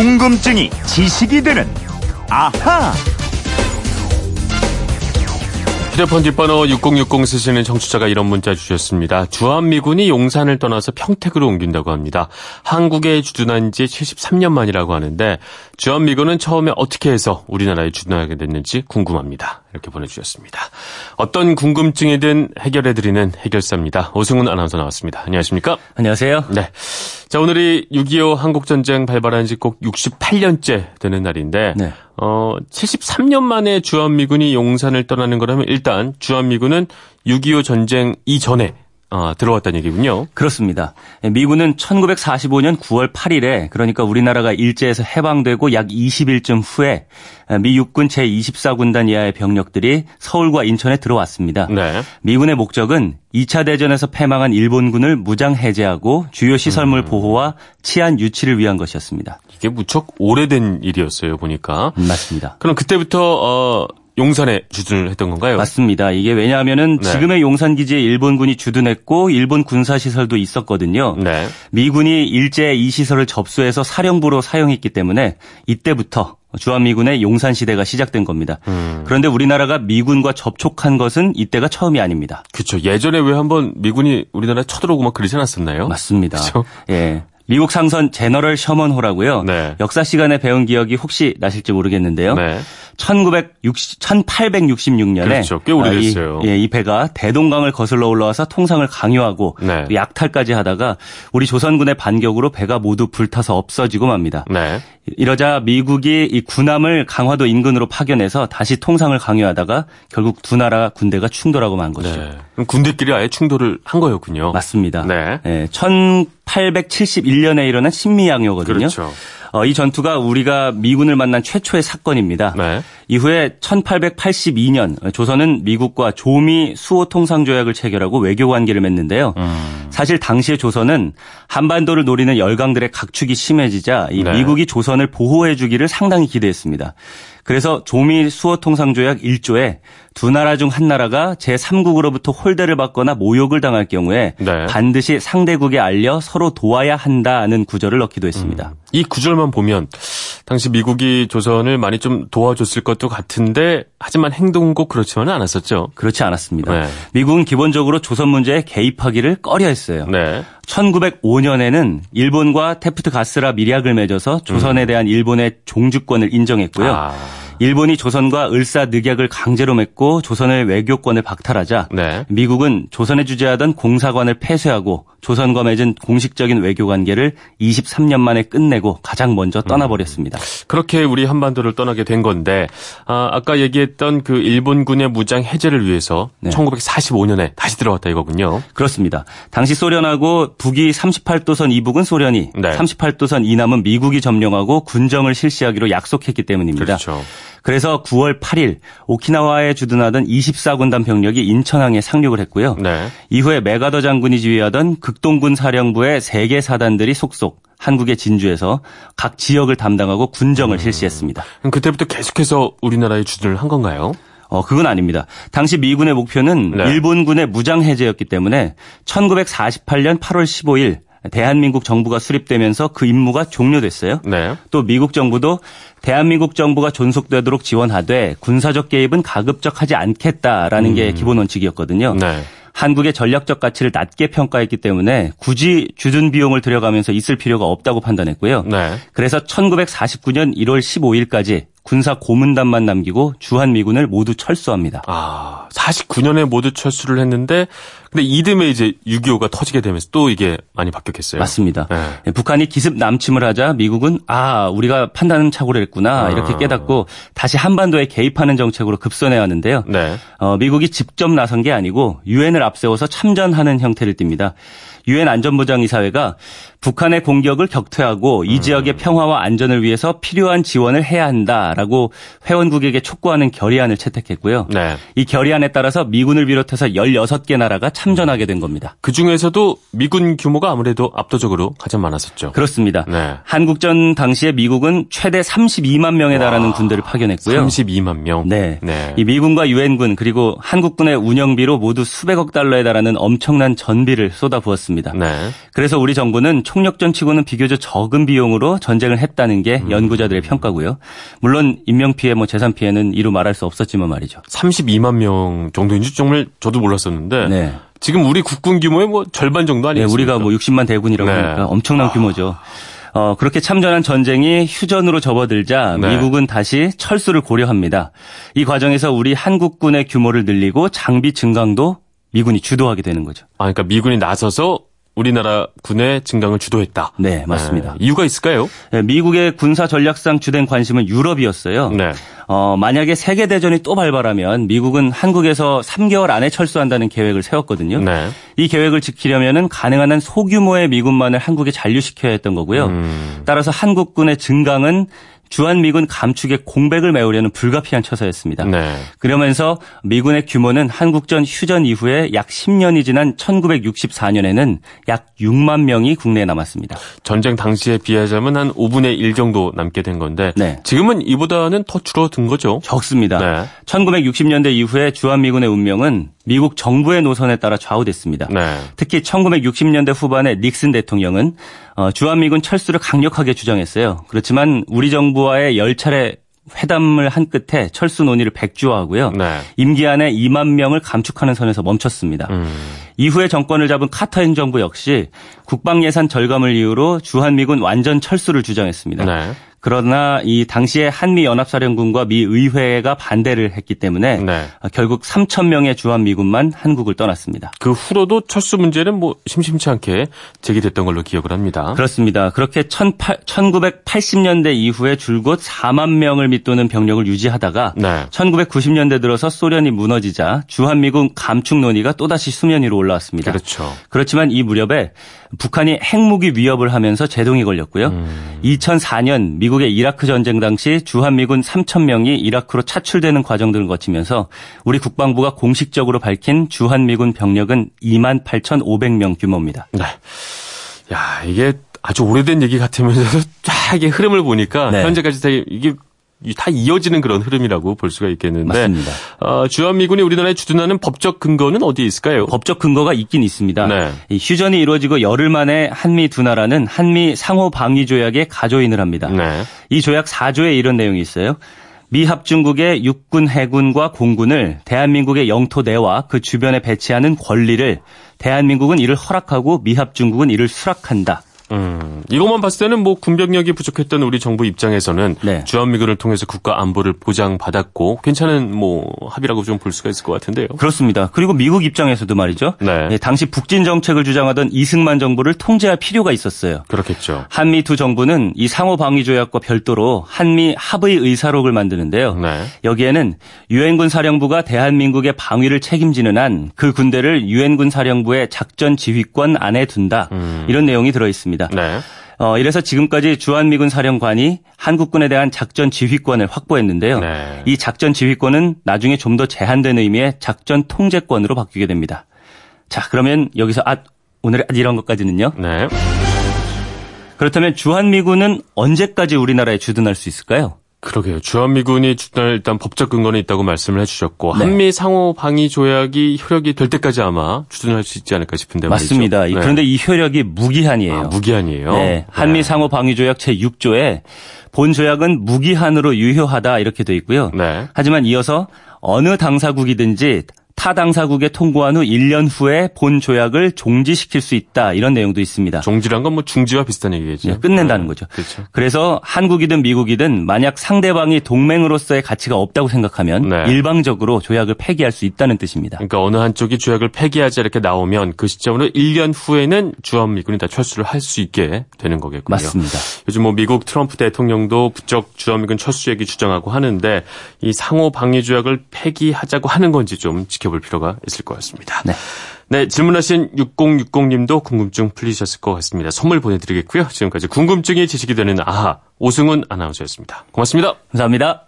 궁금증이 지식이 되는 아하. 휴대폰 뒷번호 6060 쓰시는 청취자가 이런 문자 주셨습니다. 주한미군이 용산을 떠나서 평택으로 옮긴다고 합니다. 한국에 주둔한 지 73년 만이라고 하는데 주한미군은 처음에 어떻게 해서 우리나라에 주둔하게 됐는지 궁금합니다. 이렇게 보내주셨습니다. 어떤 궁금증이든 해결해드리는 해결사입니다. 오승훈 아나운서 나왔습니다. 안녕하십니까? 안녕하세요. 네. 자, 오늘이 6.25 한국전쟁 발발한 지 꼭 68년째 되는 날인데, 네. 어, 73년 만에 주한미군이 용산을 떠나는 거라면 일단 주한미군은 6.25 전쟁 이전에 어, 들어왔다는 얘기군요. 그렇습니다. 미군은 1945년 9월 8일에 그러니까 우리나라가 일제에서 해방되고 약 20일쯤 후에 미 육군 제24군단 이하의 병력들이 서울과 인천에 들어왔습니다. 네. 미군의 목적은 2차 대전에서 패망한 일본군을 무장 해제하고 주요 시설물 보호와 치안 유치를 위한 것이었습니다. 이게 무척 오래된 일이었어요, 보니까. 음, 맞습니다. 그럼 그때부터 어, 용산에 주둔을 했던 건가요? 맞습니다. 이게 왜냐하면은 네. 지금의 용산 기지에 일본군이 주둔했고 일본 군사 시설도 있었거든요. 네. 미군이 일제 이 시설을 접수해서 사령부로 사용했기 때문에 이때부터 주한미군의 용산 시대가 시작된 겁니다. 음. 그런데 우리나라가 미군과 접촉한 것은 이때가 처음이 아닙니다. 그쵸. 예전에 왜 한번 미군이 우리나라에 쳐들어오고 막 그러지 않았었나요? 맞습니다. 그쵸? 예. 미국 상선 제너럴 셔먼호라고요. 네. 역사 시간에 배운 기억이 혹시 나실지 모르겠는데요. 네. 1960, 1866년에 그렇죠. 꽤 오래됐어요. 이, 예, 이 배가 대동강을 거슬러 올라와서 통상을 강요하고 네. 또 약탈까지 하다가 우리 조선군의 반격으로 배가 모두 불타서 없어지고 맙니다. 네. 이러자 미국이 이 군함을 강화도 인근으로 파견해서 다시 통상을 강요하다가 결국 두 나라 군대가 충돌하고 만 것이죠. 네. 그럼 군대끼리 아예 충돌을 한 거였군요. 맞습니다. 네. 예, 1871년에 일어난 신미양요거든요. 그렇죠. 어, 이 전투가 우리가 미군을 만난 최초의 사건입니다. 네. 이후에 1882년 조선은 미국과 조미 수호 통상 조약을 체결하고 외교 관계를 맺는데요. 음. 사실 당시의 조선은 한반도를 노리는 열강들의 각축이 심해지자 이 네. 미국이 조선을 보호해 주기를 상당히 기대했습니다. 그래서 조미 수호 통상 조약 1조에 두 나라 중 한 나라가 제3국으로부터 홀대를 받거나 모욕을 당할 경우에 네. 반드시 상대국에 알려 서로 도와야 한다는 구절을 넣기도 했습니다. 이 구절만 보면 당시 미국이 조선을 많이 좀 도와줬을 것도 같은데 하지만 행동은 꼭 그렇지만은 않았었죠. 그렇지 않았습니다. 네. 미국은 기본적으로 조선 문제에 개입하기를 꺼려했어요. 네. 1905년에는 일본과 테프트 가스라 미략을 맺어서 조선에 대한 일본의 종주권을 인정했고요. 음. 아. 일본이 조선과 을사늑약을 강제로 맺고 조선의 외교권을 박탈하자 네. 미국은 조선에 주재하던 공사관을 폐쇄하고 조선과 맺은 공식적인 외교 관계를 23년 만에 끝내고 가장 먼저 떠나버렸습니다. 그렇게 우리 한반도를 떠나게 된 건데 아, 아까 얘기했던 그 일본군의 무장 해제를 위해서 네. 1945년에 다시 들어왔다 이거군요. 그렇습니다. 당시 소련하고 북이 38도선 이북은 소련이, 네. 38도선 이남은 미국이 점령하고 군정을 실시하기로 약속했기 때문입니다. 그렇죠. 그래서 9월 8일 오키나와에 주둔하던 24군단 병력이 인천항에 상륙을 했고요. 네. 이후에 메가더 장군이 지휘하던 극동군 사령부의 세개 사단들이 속속 한국의 진주에서 각 지역을 담당하고 군정을 실시했습니다. 그럼 그때부터 계속해서 우리나라에 주둔을 한 건가요? 어, 그건 아닙니다. 당시 미군의 목표는 네. 일본군의 무장 해제였기 때문에 1948년 8월 15일 대한민국 정부가 수립되면서 그 임무가 종료됐어요. 네. 또 미국 정부도 대한민국 정부가 존속되도록 지원하되 군사적 개입은 가급적 하지 않겠다라는 게 기본 원칙이었거든요. 음. 네. 한국의 전략적 가치를 낮게 평가했기 때문에 굳이 주둔 비용을 들여가면서 있을 필요가 없다고 판단했고요. 네. 그래서 1949년 1월 15일까지 군사 고문단만 남기고 주한 미군을 모두 철수합니다. 아, 49년에 모두 철수를 했는데 근데 이듬해 이제 6.25가 터지게 되면서 또 이게 많이 바뀌었겠어요. 맞습니다. 네. 예, 북한이 기습 남침을 하자 미국은 아 우리가 판단 착오를 했구나 아. 이렇게 깨닫고 다시 한반도에 개입하는 정책으로 급선해 왔는데요. 네. 어, 미국이 직접 나선 게 아니고 유엔을 앞세워서 참전하는 형태를 띱니다. 유엔 안전보장이사회가 북한의 공격을 격퇴하고 이 지역의 평화와 안전을 위해서 필요한 지원을 해야 한다라고 회원국에게 촉구하는 결의안을 채택했고요. 네. 이 결의안에 따라서 미군을 비롯해서 16개 나라가 참전하게 된 겁니다. 그 중에서도 미군 규모가 아무래도 압도적으로 가장 많았었죠. 그렇습니다. 네. 한국전 당시에 미국은 최대 32만 명에 달하는 군대를 파견했고요. 32만 명. 네. 네. 이 미군과 유엔군 그리고 한국군의 운영비로 모두 수백억 달러에 달하는 엄청난 전비를 쏟아부었습니다. 있습니다. 네. 그래서 우리 정부는 총력전 치고는 비교적 적은 비용으로 전쟁을 했다는 게 음. 연구자들의 평가고요. 물론 인명 피해, 뭐 재산 피해는 이루 말할 수 없었지만 말이죠. 32만 명 정도인지 정말 저도 몰랐었는데 네. 지금 우리 국군 규모의 뭐 절반 정도 네, 아니겠습니까? 우리가 뭐 60만 대군이라고 네. 하니까 엄청난 규모죠. 어, 그렇게 참전한 전쟁이 휴전으로 접어들자 네. 미국은 다시 철수를 고려합니다. 이 과정에서 우리 한국군의 규모를 늘리고 장비 증강도 미군이 주도하게 되는 거죠. 아, 그러니까 미군이 나서서 우리나라 군의 증강을 주도했다. 네, 맞습니다. 네. 이유가 있을까요? 네, 미국의 군사 전략상 주된 관심은 유럽이었어요. 네. 어, 만약에 세계 대전이 또 발발하면 미국은 한국에서 3개월 안에 철수한다는 계획을 세웠거든요. 네. 이 계획을 지키려면은 가능한 한 소규모의 미군만을 한국에 잔류시켜야 했던 거고요. 음. 따라서 한국군의 증강은 주한미군 감축의 공백을 메우려는 불가피한 처사였습니다. 네. 그러면서 미군의 규모는 한국전 휴전 이후에 약 10년이 지난 1964년에는 약 6만 명이 국내에 남았습니다. 전쟁 당시에 비하자면 한 5분의 1 정도 남게 된 건데 네. 지금은 이보다는 더 줄어든 거죠. 적습니다. 네. 1960년대 이후에 주한미군의 운명은 미국 정부의 노선에 따라 좌우됐습니다. 네. 특히 1960년대 후반에 닉슨 대통령은 어, 주한미군 철수를 강력하게 주장했어요. 그렇지만 우리 정부와의 열 차례 회담을 한 끝에 철수 논의를 백주화하고요. 네. 임기 안에 2만 명을 감축하는 선에서 멈췄습니다. 음. 이후에 정권을 잡은 카터 행정부 역시 국방 예산 절감을 이유로 주한미군 완전 철수를 주장했습니다. 네. 그러나 이 당시에 한미 연합사령군과 미 의회가 반대를 했기 때문에 네. 결국 3천 명의 주한 미군만 한국을 떠났습니다. 그 후로도 철수 문제는 뭐 심심치 않게 제기됐던 걸로 기억을 합니다. 그렇습니다. 그렇게 1980년대 이후에 줄곧 4만 명을 밑도는 병력을 유지하다가 네. 1990년대 들어서 소련이 무너지자 주한 미군 감축 논의가 또다시 수면 위로 올라왔습니다. 그렇죠. 그렇지만 이 무렵에 북한이 핵무기 위협을 하면서 제동이 걸렸고요. 음. 2004년 미국의 이라크 전쟁 당시 주한미군 3천 명이 이라크로 차출되는 과정들을 거치면서 우리 국방부가 공식적으로 밝힌 주한미군 병력은 2만 8,500명 규모입니다. 네. 야, 이게 아주 오래된 얘기 같으면서도 쫙 이게 흐름을 보니까 네. 현재까지 다 이게 다 이어지는 그런 흐름이라고 볼 수가 있겠는데. 맞습니다. 어, 주한미군이 우리나라에 주둔하는 법적 근거는 어디에 있을까요? 법적 근거가 있긴 있습니다. 네. 이 휴전이 이루어지고 열흘 만에 한미 두 나라는 한미 상호 방위 조약에 가조인을 합니다. 네. 이 조약 4조에 이런 내용이 있어요. 미 합중국의 육군, 해군과 공군을 대한민국의 영토 내와 그 주변에 배치하는 권리를 대한민국은 이를 허락하고 미 합중국은 이를 수락한다. 음, 이것만 봤을 때는 뭐 군병력이 부족했던 우리 정부 입장에서는 네. 주한미군을 통해서 국가 안보를 보장받았고 괜찮은 뭐 합의라고 좀 볼 수가 있을 것 같은데요. 그렇습니다. 그리고 미국 입장에서도 말이죠. 네. 예, 당시 북진 정책을 주장하던 이승만 정부를 통제할 필요가 있었어요. 그렇겠죠. 한미 두 정부는 이 상호 방위 조약과 별도로 한미 합의 의사록을 만드는데요. 네. 여기에는 유엔군 사령부가 대한민국의 방위를 책임지는 한 그 군대를 유엔군 사령부의 작전 지휘권 안에 둔다. 음. 이런 내용이 들어 있습니다. 네. 어, 이래서 지금까지 주한미군 사령관이 한국군에 대한 작전 지휘권을 확보했는데요. 네. 이 작전 지휘권은 나중에 좀 더 제한된 의미의 작전 통제권으로 바뀌게 됩니다. 자, 그러면 여기서 아, 오늘 이런 것까지는요. 네. 그렇다면 주한미군은 언제까지 우리나라에 주둔할 수 있을까요? 그러게요. 주한미군이 주둔할 일단 법적 근거는 있다고 말씀을 해주셨고 네. 한미 상호 방위 조약이 효력이 될 때까지 아마 주둔할 수 있지 않을까 싶은데 맞습니다. 말이죠. 네. 그런데 이 효력이 무기한이에요. 아, 무기한이에요. 네, 한미 상호 방위 조약 제 6조에 본 조약은 무기한으로 유효하다 이렇게 돼 있고요. 네. 하지만 이어서 어느 당사국이든지 타 당사국에 통보한 후 1년 후에 본 조약을 종지시킬 수 있다 이런 내용도 있습니다. 종지란 건 뭐 중지와 비슷한 얘기겠죠. 네, 끝낸다는 네, 거죠. 그렇죠. 그래서 한국이든 미국이든 만약 상대방이 동맹으로서의 가치가 없다고 생각하면 네. 일방적으로 조약을 폐기할 수 있다는 뜻입니다. 그러니까 어느 한쪽이 조약을 폐기하자 이렇게 나오면 그 시점으로 1년 후에는 주한미군이 다 철수를 할 수 있게 되는 거겠군요. 맞습니다. 요즘 뭐 미국 트럼프 대통령도 부쩍 주한미군 철수 얘기 주장하고 하는데 이 상호 방위 조약을 폐기하자고 하는 건지 좀 지켜볼 필요가 있을 것 같습니다. 네. 네, 질문하신 6060님도 궁금증 풀리셨을 것 같습니다. 선물 보내드리겠고요. 지금까지 궁금증이 지식이 되는 아하 오승훈 아나운서였습니다. 고맙습니다. 감사합니다.